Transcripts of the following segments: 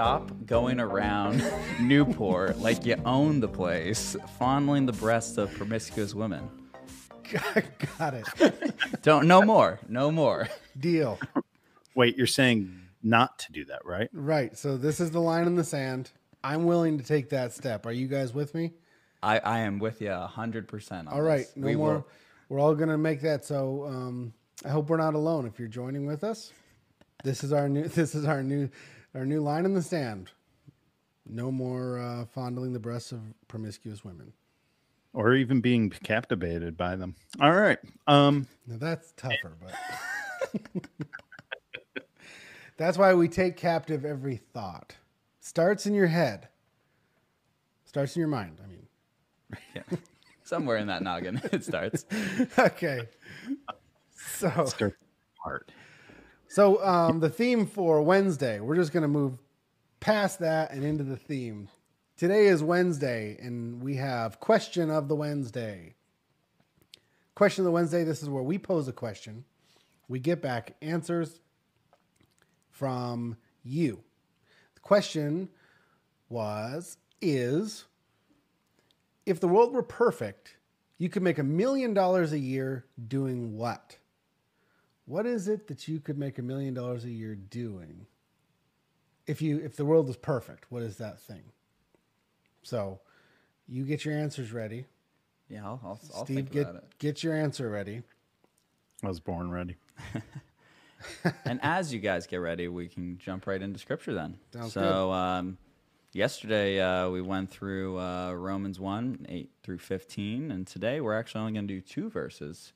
stop going around Newport like you own the place, fondling the breasts of promiscuous women. Got it. Don't no more, no more. Deal. Wait, you're saying not to do that, right? Right. So this is the line in the sand. I'm willing to take that step. Are you guys with me? I, I am with you hundred percent. All right. this. No We more. will- We're all gonna make that. So um, I hope we're not alone. If you're joining with us, this is our new. This is our new. Our new line in the sand. No more uh, fondling the breasts of promiscuous women. Or even being captivated by them. All right. Um, Now that's tougher, but that's why we take captive every thought. Starts in your head. Starts in your mind. I mean, yeah. somewhere in that noggin it starts. okay. So, start heart. So um, the theme for Wednesday, we're just going to move past that and into the theme. Today is Wednesday, and we have question of the Wednesday. Question of the Wednesday. This is where we pose a question, we get back answers from you. The question was is if the world were perfect, you could make a million dollars a year doing what? What is it that you could make a million dollars a year doing? If you if the world was perfect, what is that thing? So, you get your answers ready. Yeah, I'll, I'll, I'll Steve, think get about it. get your answer ready. I was born ready. and as you guys get ready, we can jump right into scripture then. Sounds so, um, yesterday uh, we went through uh, Romans 1 8 through 15, and today we're actually only going to do two verses.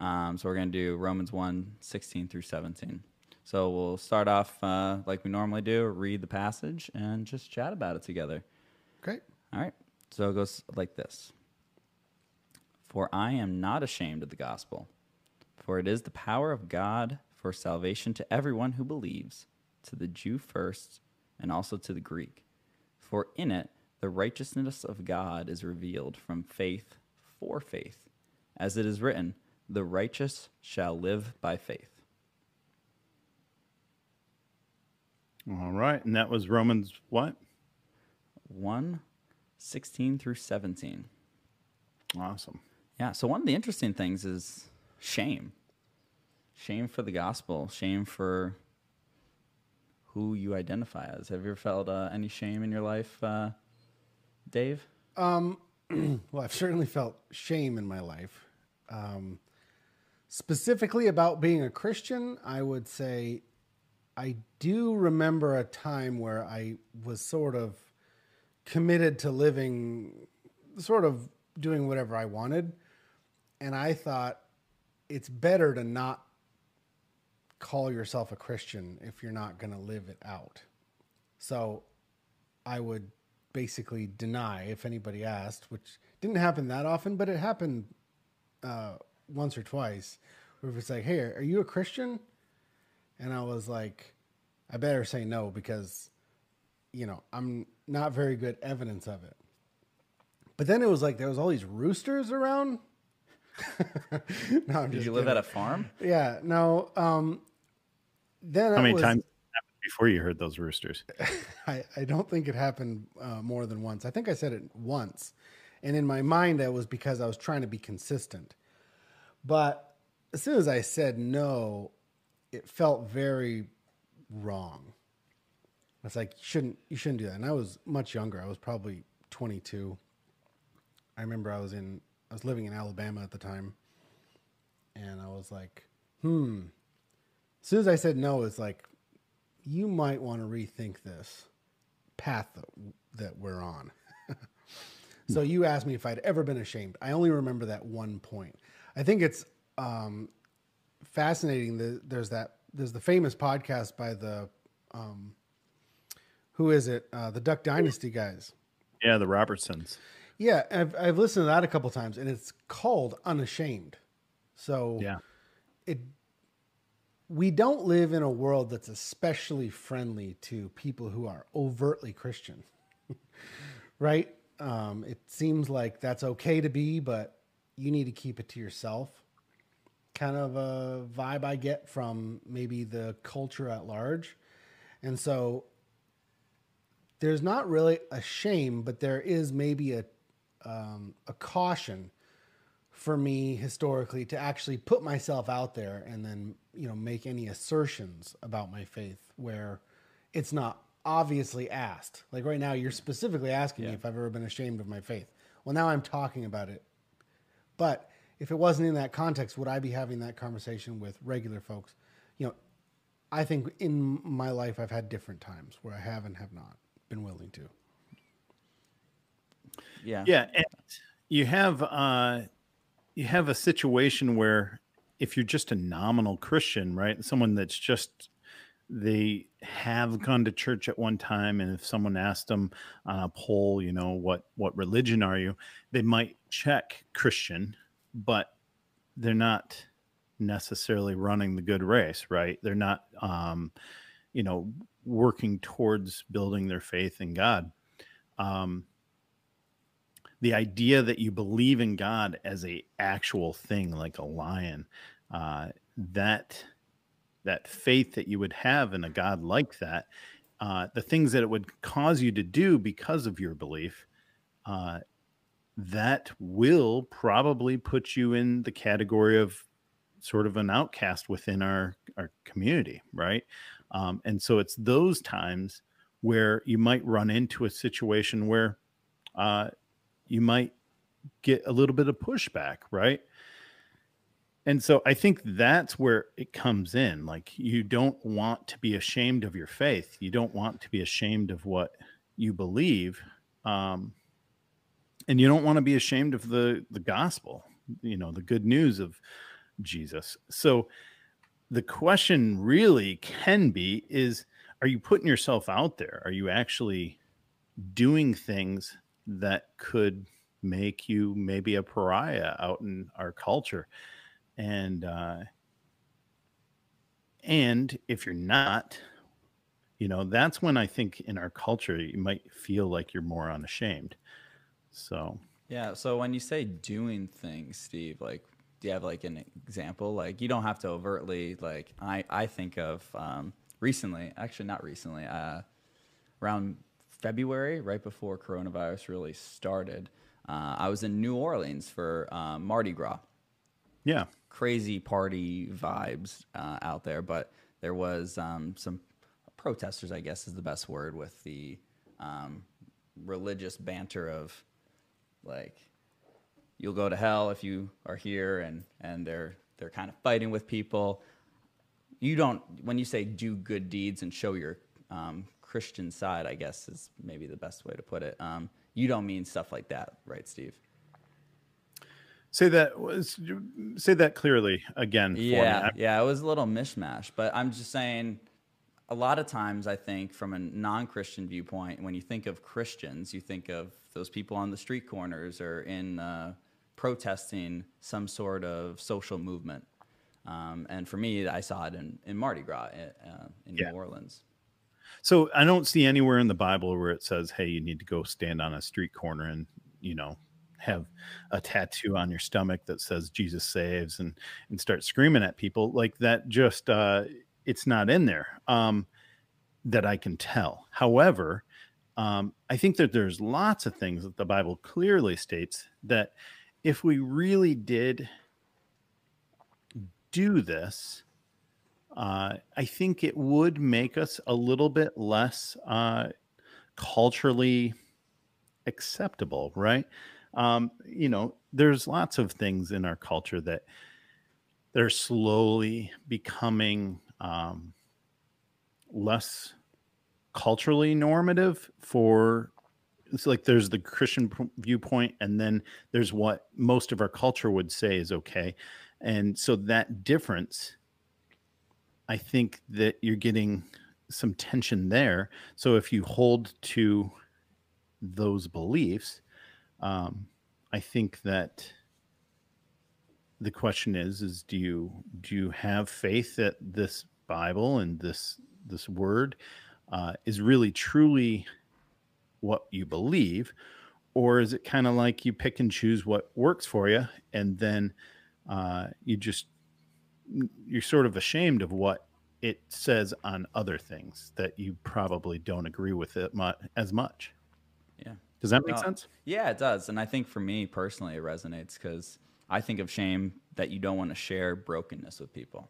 Um, so, we're going to do Romans 1 16 through 17. So, we'll start off uh, like we normally do, read the passage, and just chat about it together. Great. All right. So it goes like this For I am not ashamed of the gospel, for it is the power of God for salvation to everyone who believes, to the Jew first, and also to the Greek. For in it the righteousness of God is revealed from faith for faith, as it is written, The righteous shall live by faith. All right. And that was Romans what? 1 16 through 17. Awesome. Yeah. So one of the interesting things is shame. Shame for the gospel. Shame for who you identify as. Have you ever felt uh, any shame in your life, uh, Dave? Well, I've certainly felt shame in my life. Um, specifically about being a Christian, I would say I do remember a time where I was sort of committed to living, sort of doing whatever I wanted. And I thought it's better to not call yourself a Christian if you're not going to live it out. So I would basically deny if anybody asked, which didn't happen that often, but it happened uh, once or twice. Where it's like, "Hey, are you a Christian?" And I was like, "I better say no because, you know, I'm not very good evidence of it." But then it was like there was all these roosters around. no, I'm Did just you live at a farm? Yeah, no. Um, then How many was- times happened before you heard those roosters? I, I don't think it happened uh, more than once. I think I said it once. And in my mind, that was because I was trying to be consistent. But as soon as I said no, it felt very wrong. It's like you shouldn't you shouldn't do that. And I was much younger. I was probably 22. I remember I was in I was living in Alabama at the time, and I was like, hmm. As soon as I said no, it's like you might want to rethink this path that, that we're on. so you asked me if I'd ever been ashamed. I only remember that one point. I think it's um, fascinating. that there's that there's the famous podcast by the um, who is it? Uh, the Duck Dynasty guys. Yeah, the Robertsons. Yeah, I've, I've listened to that a couple times, and it's called Unashamed. So Yeah. it we don't live in a world that's especially friendly to people who are overtly Christian, right? Um, it seems like that's okay to be, but you need to keep it to yourself. Kind of a vibe I get from maybe the culture at large. And so there's not really a shame, but there is maybe a um, a caution for me historically to actually put myself out there and then you know make any assertions about my faith where it's not obviously asked. Like right now, you're specifically asking me if I've ever been ashamed of my faith. Well, now I'm talking about it. But if it wasn't in that context, would I be having that conversation with regular folks? You know, I think in my life I've had different times where I have and have not been willing to. Yeah. Yeah, and you have uh, you have a situation where if you're just a nominal Christian, right, someone that's just they have gone to church at one time, and if someone asked them on a poll, you know, what what religion are you, they might check Christian, but they're not necessarily running the good race, right? They're not, um, you know, working towards building their faith in God. Um, the idea that you believe in God as a actual thing, like a lion, uh, that that faith that you would have in a God like that, uh, the things that it would cause you to do because of your belief, uh, that will probably put you in the category of sort of an outcast within our our community, right? Um, and so it's those times where you might run into a situation where uh, you might get a little bit of pushback, right? And so I think that's where it comes in. Like you don't want to be ashamed of your faith. You don't want to be ashamed of what you believe. Um, and you don't want to be ashamed of the the gospel, you know, the good news of Jesus. So the question really can be is are you putting yourself out there? Are you actually doing things that could make you maybe a pariah out in our culture? And uh and if you're not, you know, that's when I think in our culture you might feel like you're more unashamed. So Yeah. So when you say doing things, Steve, like, do you have like an example? Like, you don't have to overtly, like, I, I think of um, recently, actually, not recently, uh, around February, right before coronavirus really started, uh, I was in New Orleans for um, Mardi Gras. yeah. Crazy party vibes uh, out there, but there was um, some protesters, I guess is the best word, with the um, religious banter of like you'll go to hell if you are here and and they're they're kind of fighting with people you don't when you say do good deeds and show your um, christian side i guess is maybe the best way to put it um, you don't mean stuff like that right steve Say that say that clearly again. for me. yeah yeah it was a little mishmash but i'm just saying a lot of times i think from a non-christian viewpoint when you think of christians you think of those people on the street corners or in uh, protesting some sort of social movement um, and for me i saw it in, in mardi gras uh, in Yeah. new orleans So I don't see anywhere in the Bible where it says, "Hey, you need to go stand on a street corner and you know have a tattoo on your stomach that says Jesus saves and and start screaming at people like that." Just uh, it's not in there um, that I can tell. However, um, I think that there's lots of things that the Bible clearly states that if we really did do this, uh, I think it would make us a little bit less uh, culturally acceptable, right? Um, you know, there's lots of things in our culture that they're slowly becoming um, less culturally normative for it's like there's the christian p- viewpoint and then there's what most of our culture would say is okay and so that difference I think that you're getting some tension there. So if you hold to those beliefs, um, I think that the question is: is do you do you have faith that this Bible and this this word uh, is really truly what you believe, or is it kind of like you pick and choose what works for you, and then uh, you just you're sort of ashamed of what it says on other things that you probably don't agree with it mu- as much. Yeah. Does that make No. sense? Yeah, it does. And I think for me personally, it resonates because I think of shame that you don't want to share brokenness with people.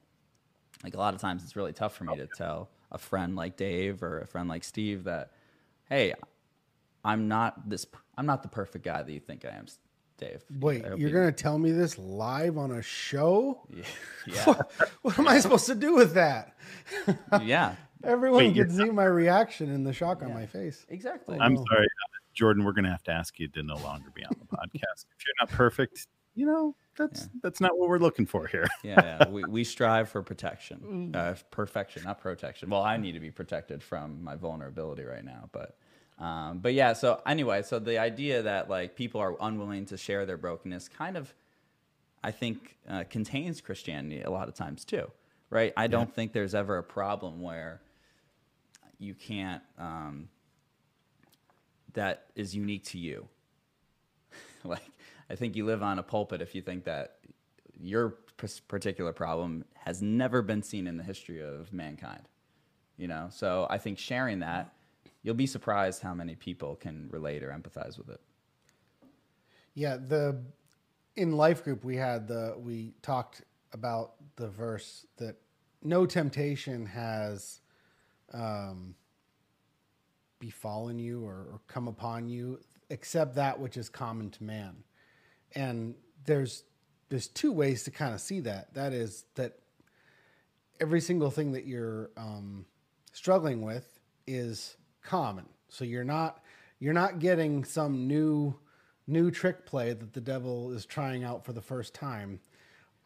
Like a lot of times, it's really tough for me to tell a friend like Dave or a friend like Steve that, hey, I'm not this. I'm not the perfect guy that you think I am, Dave. Wait, you're you- going to tell me this live on a show? Yeah, What am I supposed to do with that? yeah, Everyone Wait, you're can see my reaction and the shock on my face. exactly. I'm sorry, Jordan. We're going to have to ask you to no longer be on the podcast. If you're not perfect, you know that's that's not what we're looking for here. yeah, yeah. We, we strive for protection, uh, perfection, not protection. Well, I need to be protected from my vulnerability right now, but, um, but yeah. So anyway, so the idea that like people are unwilling to share their brokenness, kind of, I think, uh, contains Christianity a lot of times too, right? I don't think there's ever a problem where you can't um, that is unique to you. like I think you live on a pulpit if you think that your particular problem has never been seen in the history of mankind. You know, so I think sharing that, you'll be surprised how many people can relate or empathize with it. Yeah, the in life group we had the we talked about the verse that no temptation has um, befallen you or, or come upon you except that which is common to man. And there's there's two ways to kind of see that. That is that every single thing that you're um, struggling with is common. So you're not you're not getting some new new trick play that the devil is trying out for the first time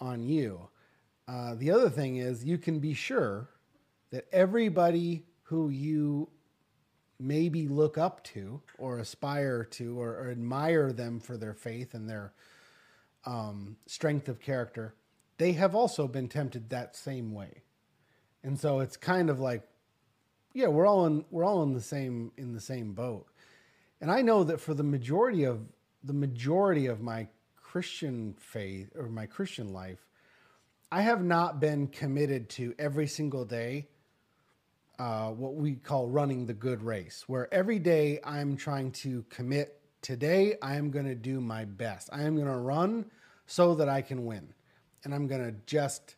on you. Uh, the other thing is you can be sure that everybody who you maybe look up to or aspire to or, or admire them for their faith and their um, strength of character, they have also been tempted that same way. And so it's kind of like, yeah, we're all in we're all in the same in the same boat. And I know that for the majority of the majority of my Christian faith or my Christian life, I have not been committed to every single day uh, what we call running the good race, where every day I'm trying to commit. Today, I am going to do my best. I am going to run so that I can win. And I'm going to just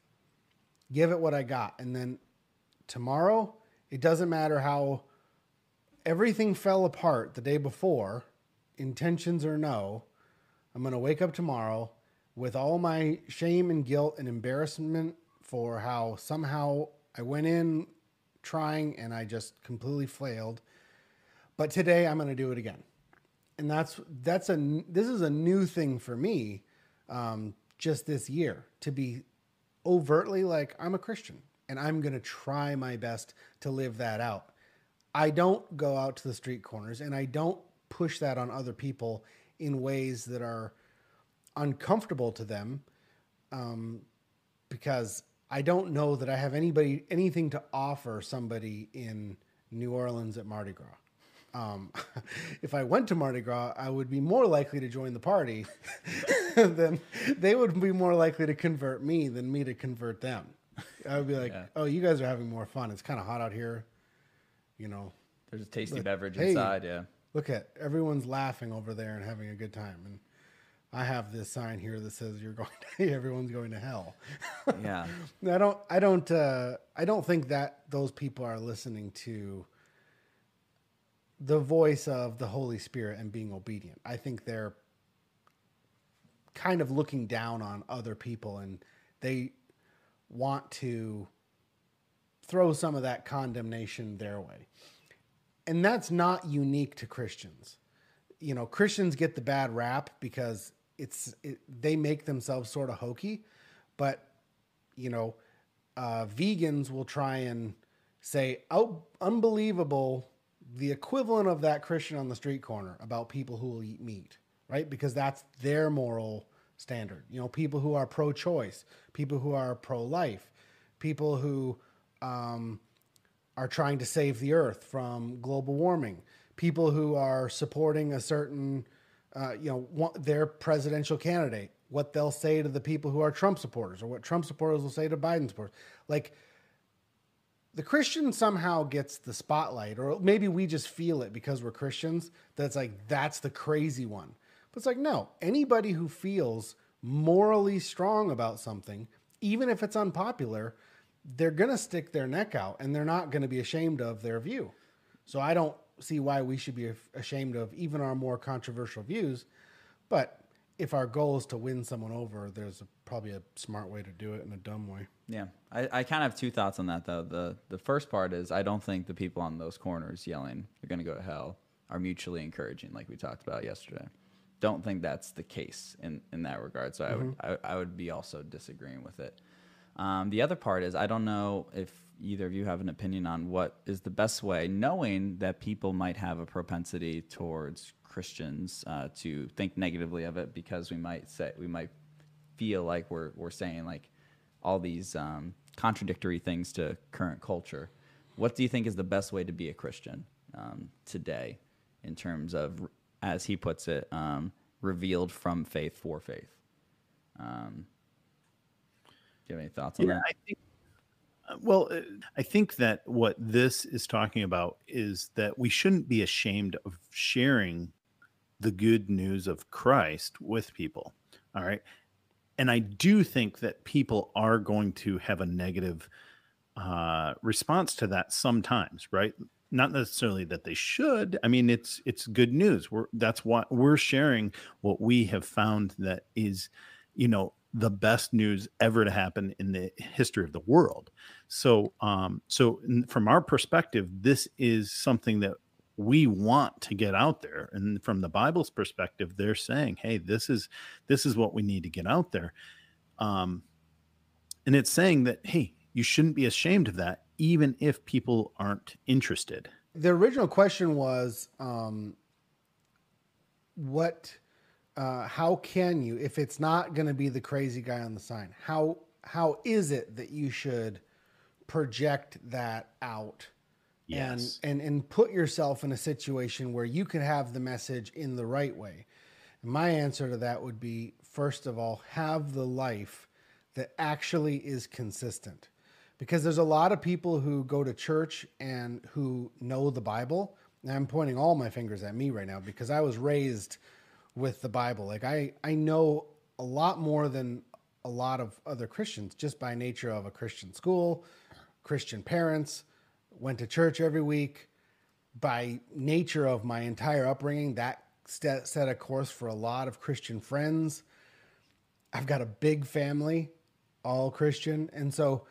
give it what I got. And then tomorrow, it doesn't matter how everything fell apart the day before, intentions or no, I'm going to wake up tomorrow with all my shame and guilt and embarrassment for how somehow I went in trying and I just completely failed. But today I'm going to do it again. And that's that's a this is a new thing for me um, just this year to be overtly like I'm a Christian and I'm going to try my best to live that out. I don't go out to the street corners and I don't push that on other people in ways that are uncomfortable to them um, because I don't know that I have anybody anything to offer somebody in New Orleans at Mardi Gras. Um, if I went to Mardi Gras, I would be more likely to join the party than they would be more likely to convert me than me to convert them. I would be like, Yeah. "Oh, you guys are having more fun. It's kind of hot out here, you know. There's a tasty Look, beverage hey. inside. Yeah. Look at everyone's laughing over there and having a good time, and I have this sign here that says you're going to everyone's going to hell. Yeah. I don't I don't uh, I don't think that those people are listening to the voice of the Holy Spirit and being obedient. I think they're kind of looking down on other people and they want to throw some of that condemnation their way. And that's not unique to Christians. You know, Christians get the bad rap because it's it, they make themselves sort of hokey, but you know, uh, vegans will try and say, "Oh, unbelievable!" The equivalent of that Christian on the street corner about people who will eat meat, right? Because that's their moral standard. You know, people who are pro-choice, people who are pro-life, people who um, are trying to save the earth from global warming, people who are supporting a certain, uh, you know, their presidential candidate, what they'll say to the people who are Trump supporters, or what Trump supporters will say to Biden supporters. Like, the Christian somehow gets the spotlight, or maybe we just feel it because we're Christians. That's like, that's the crazy one. But it's like, no, anybody who feels morally strong about something, even if it's unpopular, they're going to stick their neck out and they're not going to be ashamed of their view. So I don't see why we should be ashamed of even our more controversial views. But if our goal is to win someone over, there's a, probably a smart way to do it and a dumb way. Yeah, I, I kind of have two thoughts on that though. The the first part is I don't think the people on those corners yelling "You're going to go to hell" are mutually encouraging, like we talked about yesterday. Don't think that's the case in in that regard. So mm-hmm. I would I, I, would be also disagreeing with it. Um, the other part is I don't know if either of you have an opinion on what is the best way, knowing that people might have a propensity towards Christians uh, to think negatively of it because we might say we might feel like we're we're saying like all these um, contradictory things to current culture. What do you think is the best way to be a Christian um, today, in terms of, as he puts it, um, revealed from faith for faith? Um, do you have any thoughts on yeah, that? I think, well, uh, I think that what this is talking about is that we shouldn't be ashamed of sharing the good news of Christ with people. All right and I do think that people are going to have a negative uh, response to that sometimes, right? Not necessarily that they should. I mean, it's it's good news. We're that's what we're sharing what we have found that is, you know, the best news ever to happen in the history of the world. So, um, so from our perspective, this is something that we want to get out there. And from the bible's perspective they're saying hey this is this is what we need to get out there. Um and it's saying that hey you shouldn't be ashamed of that even if people aren't interested. The original question was um what uh how can you if it's not going to be the crazy guy on the sign how how is it that you should project that out yes. and, and and put yourself in a situation where you can have the message in the right way. And my answer to that would be first of all, have the life that actually is consistent. Because there's a lot of people who go to church and who know the Bible. And I'm pointing all my fingers at me right now because I was raised with the Bible. Like I I know a lot more than a lot of other Christians just by nature of a Christian school, Christian parents, went to church every week. By nature of my entire upbringing, that set set a course for a lot of Christian friends. I've got a big family, all Christian. And so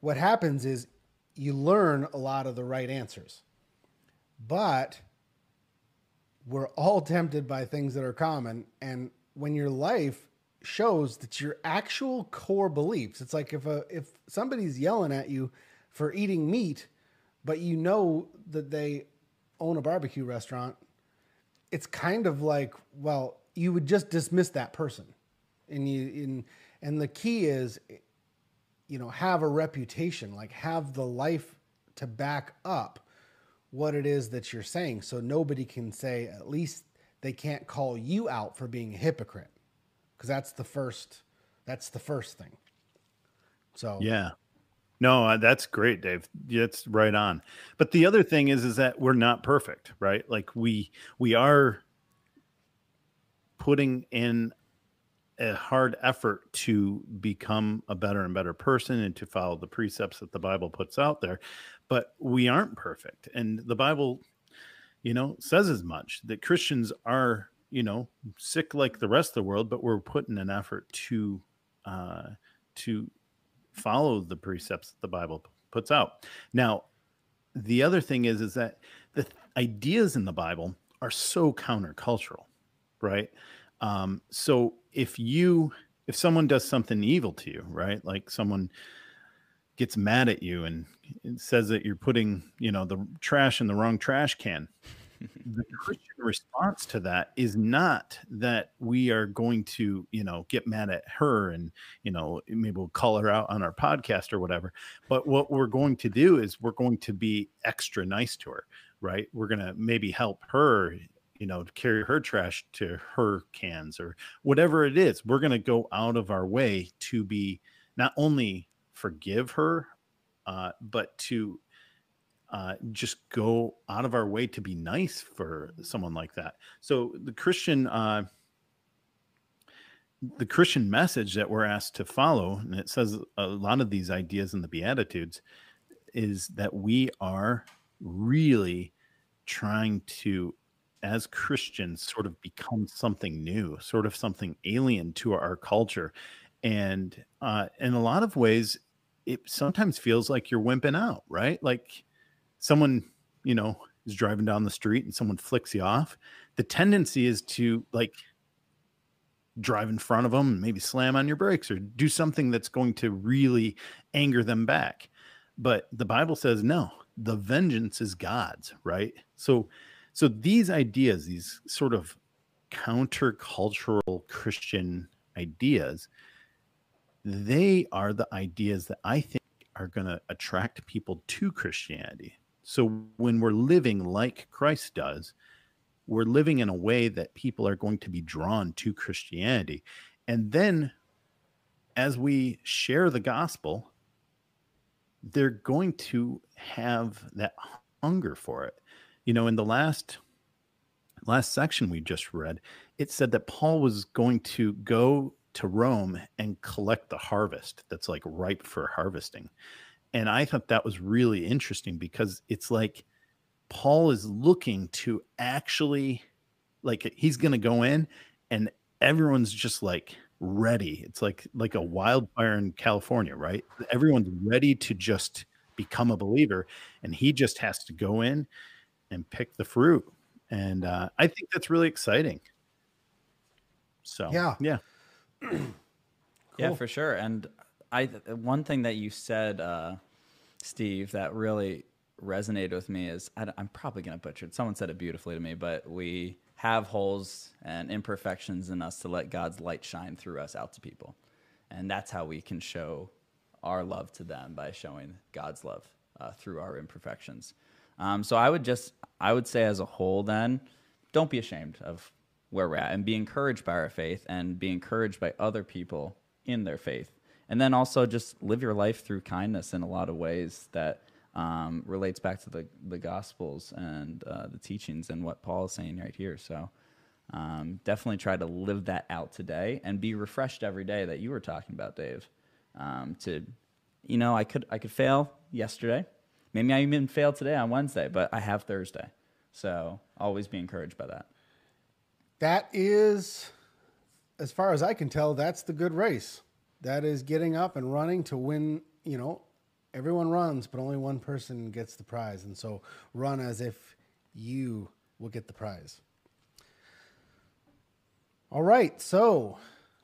what happens is you learn a lot of the right answers. But we're all tempted by things that are common. And when your life shows that your actual core beliefs, it's like if a if somebody's yelling at you for eating meat, but you know that they own a barbecue restaurant, it's kind of like, well, you would just dismiss that person. And you in and the key is you know, have a reputation, like have the life to back up what it is that you're saying so nobody can say at least they can't call you out for being a hypocrite because that's the first that's the first thing so yeah no, uh, that's great, Dave. That's right on. But the other thing is, is that we're not perfect, right? Like we we are putting in a hard effort to become a better and better person and to follow the precepts that the Bible puts out there. But we aren't perfect, and the Bible, you know, says as much that Christians are, you know, sick like the rest of the world, but we're putting an effort to uh, to follow the precepts that the Bible puts out. Now, the other thing is is that the ideas in the Bible are so countercultural, right? Um, so if you if someone does something evil to you, right? Like someone gets mad at you and says that you're putting, you know, the trash in the wrong trash can the Christian response to that is not that we are going to, you know, get mad at her and, you know, maybe we'll call her out on our podcast or whatever. But what we're going to do is we're going to be extra nice to her, right? We're going to maybe help her, you know, carry her trash to her cans or whatever it is. We're going to go out of our way to be not only forgive her uh, but to uh, just go out of our way to be nice for someone like that. So the Christian, uh, the Christian message that we're asked to follow, and it says a lot of these ideas in the Beatitudes, is that we are really trying to as Christians sort of become something new, sort of something alien to our culture. And uh, in a lot of ways, it sometimes feels like you're wimping out, right? Like someone, you know, is driving down the street and someone flicks you off. The tendency is to like drive in front of them and maybe slam on your brakes or do something that's going to really anger them back. But the Bible says, no, the vengeance is God's, right? So, so these ideas, these sort of countercultural Christian ideas, they are the ideas that I think are going to attract people to Christianity. So when we're living like Christ does, we're living in a way that people are going to be drawn to Christianity. And then as we share the gospel, they're going to have that hunger for it you know in the last last section we just read it said that paul was going to go to rome and collect the harvest that's like ripe for harvesting. And i thought that was really interesting because it's like paul is looking to actually like he's going to go in and everyone's just like ready. It's like like a wildfire in california right? Everyone's ready to just become a believer and he just has to go in and pick the fruit. And uh, I think that's really exciting. So yeah, yeah, cool. yeah, for sure. And I one thing that you said, uh, Steve, that really resonated with me is I, am probably going to butcher it. Someone said it beautifully to me, but we have holes and imperfections in us to let God's light shine through us out to people, and that's how we can show our love to them by showing God's love uh, through our imperfections. Um, so I would just, I would say as a whole, then don't be ashamed of where we're at and be encouraged by our faith and be encouraged by other people in their faith. And then also just live your life through kindness in a lot of ways that um, relates back to the, the Gospels and uh, the teachings and what Paul is saying right here. So um, definitely try to live that out today and be refreshed every day that you were talking about, Dave. Um, to, you know, I could I could fail yesterday, Maybe I even failed today on Wednesday, but I have Thursday. So always be encouraged by that. That is, as far as I can tell, that's the good race. That is getting up and running to win. You know, everyone runs, but only one person gets the prize. And so run as if you will get the prize. All right. So,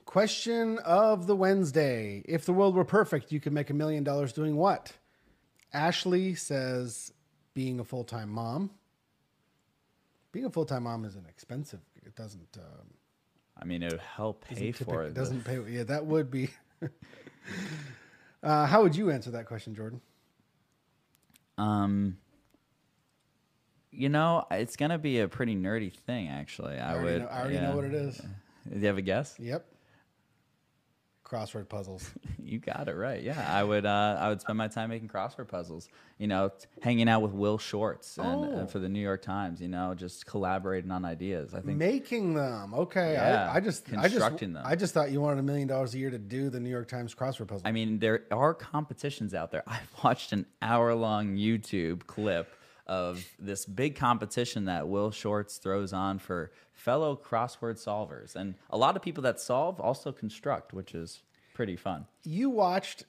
question of the Wednesday If the world were perfect, you could make a million dollars doing what? Ashley says being a full time mom. Being a full time mom isn't expensive. It doesn't. Um, I mean, it would help pay for it. It doesn't pay. Yeah, that would be. uh, how would you answer that question, Jordan? Um, you know, it's gonna be a pretty nerdy thing, actually. I, I would. Know, I already yeah. know what it is. Do you have a guess? Yep crossword puzzles. you got it right. Yeah, I would. Uh, I would spend my time making crossword puzzles. You know, t- hanging out with Will Shortz and, oh. and, for the New York Times. You know, just collaborating on ideas. I think making them. Okay, yeah, I, I just constructing I just, them. I just thought you wanted a million dollars a year to do the New York Times crossword puzzle. I mean, there are competitions out there. I've watched an hour long YouTube clip of this big competition that Will Shortz throws on for fellow crossword solvers. And a lot of people that solve also construct, which is pretty fun. You watched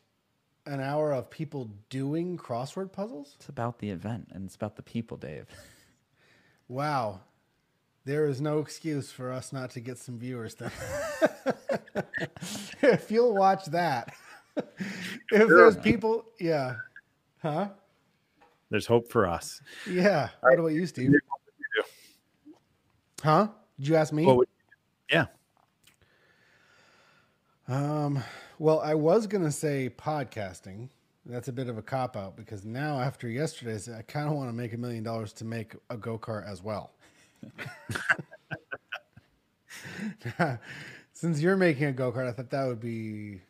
an hour of people doing crossword puzzles? It's about the event and it's about the people, Dave. wow. There is no excuse for us not to get some viewers then. if you'll watch that. if there's people, yeah. Huh? There's hope for us. Yeah. What about you, Steve? Huh? Did you ask me? Well, yeah. Um, well, I was gonna say podcasting. That's a bit of a cop out because now after yesterday's, I kind of want to make a million dollars to make a go kart as well. Since you're making a go kart, I thought that would be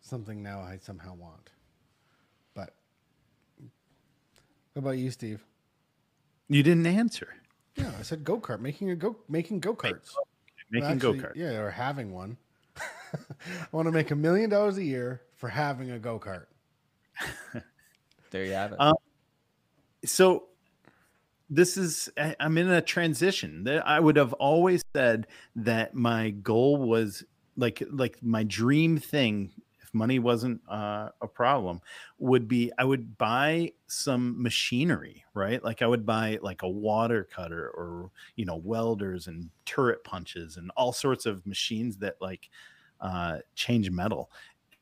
something now I somehow want. But How about you, Steve? You didn't answer. Yeah, I said go kart, making a go making go karts. Making go kart. Yeah, or having one. I want to make a million dollars a year for having a go kart. There you have it. Um, So this is I- I'm in a transition. That I would have always said that my goal was like like my dream thing if money wasn't uh, a problem would be I would buy some machinery, right? Like I would buy like a water cutter or you know welders and turret punches and all sorts of machines that like uh, change metal.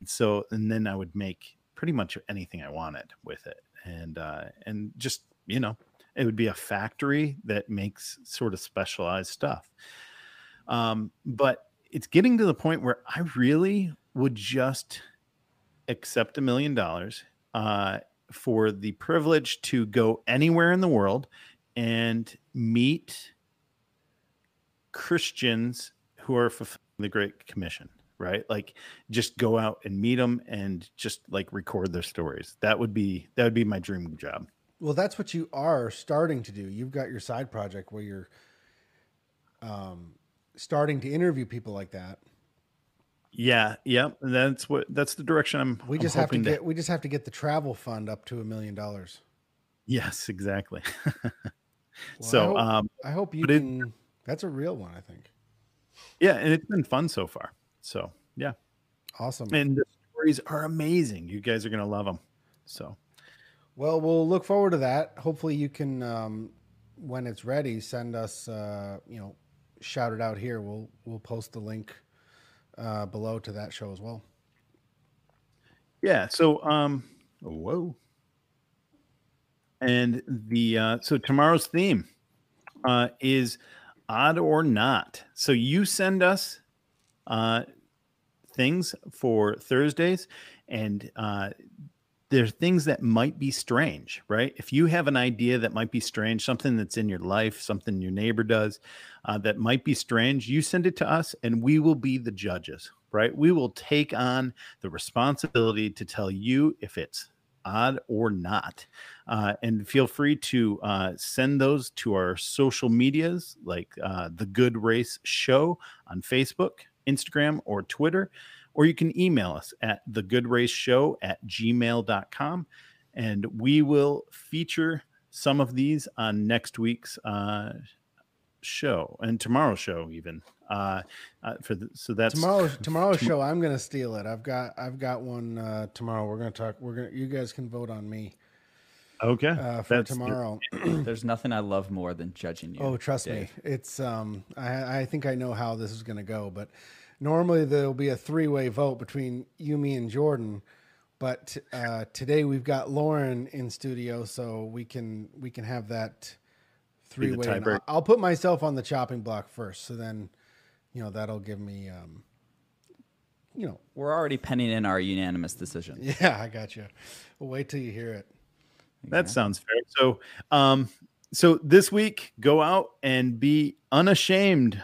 So and then I would make pretty much anything I wanted with it, and uh, and just you know it would be a factory that makes sort of specialized stuff. Um, but it's getting to the point where I really would just accept a million dollars uh, for the privilege to go anywhere in the world and meet Christians who are fulfilling the Great Commission, right? Like just go out and meet them and just like record their stories. That would be that would be my dream job. Well, that's what you are starting to do. You've got your side project where you're um, starting to interview people like that. Yeah, yeah, that's what that's the direction I'm. We I'm just have to get we just have to get the travel fund up to a million dollars. Yes, exactly. Well, I so, hope- um, I hope you but it- that's a real one, I think. yeah, and it's been fun so far. So, yeah, Awesome. and the stories are amazing. You guys are gonna love them. So, Well, we'll look forward to that. Hopefully, you can, um, when it's ready, send us, uh, you know, shout it out here. We'll we'll post the link uh, below to that show as well. yeah. So, um, whoa. And the uh, so tomorrow's theme uh, is odd or not. So you send us uh, things for Thursdays, and uh, there are things that might be strange, right? If you have an idea that might be strange, something that's in your life, something your neighbor does uh, that might be strange, you send it to us, and we will be the judges, right? We will take on the responsibility to tell you if it's odd or not. Uh, and feel free to uh, send those to our social medias like uh, The Good Race Show on Facebook, Instagram, or Twitter. Or you can email us at thegoodrace at gmail.com. And we will feature some of these on next week's uh, show and tomorrow's show, even. Uh, uh, for the, so that's Tomorrow's tomorrow's show, I'm gonna steal it. I've got I've got one uh, tomorrow. We're gonna talk. We're gonna you guys can vote on me okay. uh, for That's the- tomorrow. There's nothing I love more than judging you. Oh, trust Dave. me, it's um. I I think I know how this is going to go, but normally there'll be a three way vote between you, me, and Jordan. But uh, today we've got Lauren in studio, so we can we can have that three the way. tiebreaker. I'll put myself on the chopping block first, so then you know that'll give me um. You know, We're already penning in our unanimous decision. yeah, I got you. We'll wait till you hear it. That sounds fair. So, um, so this week, go out and be unashamed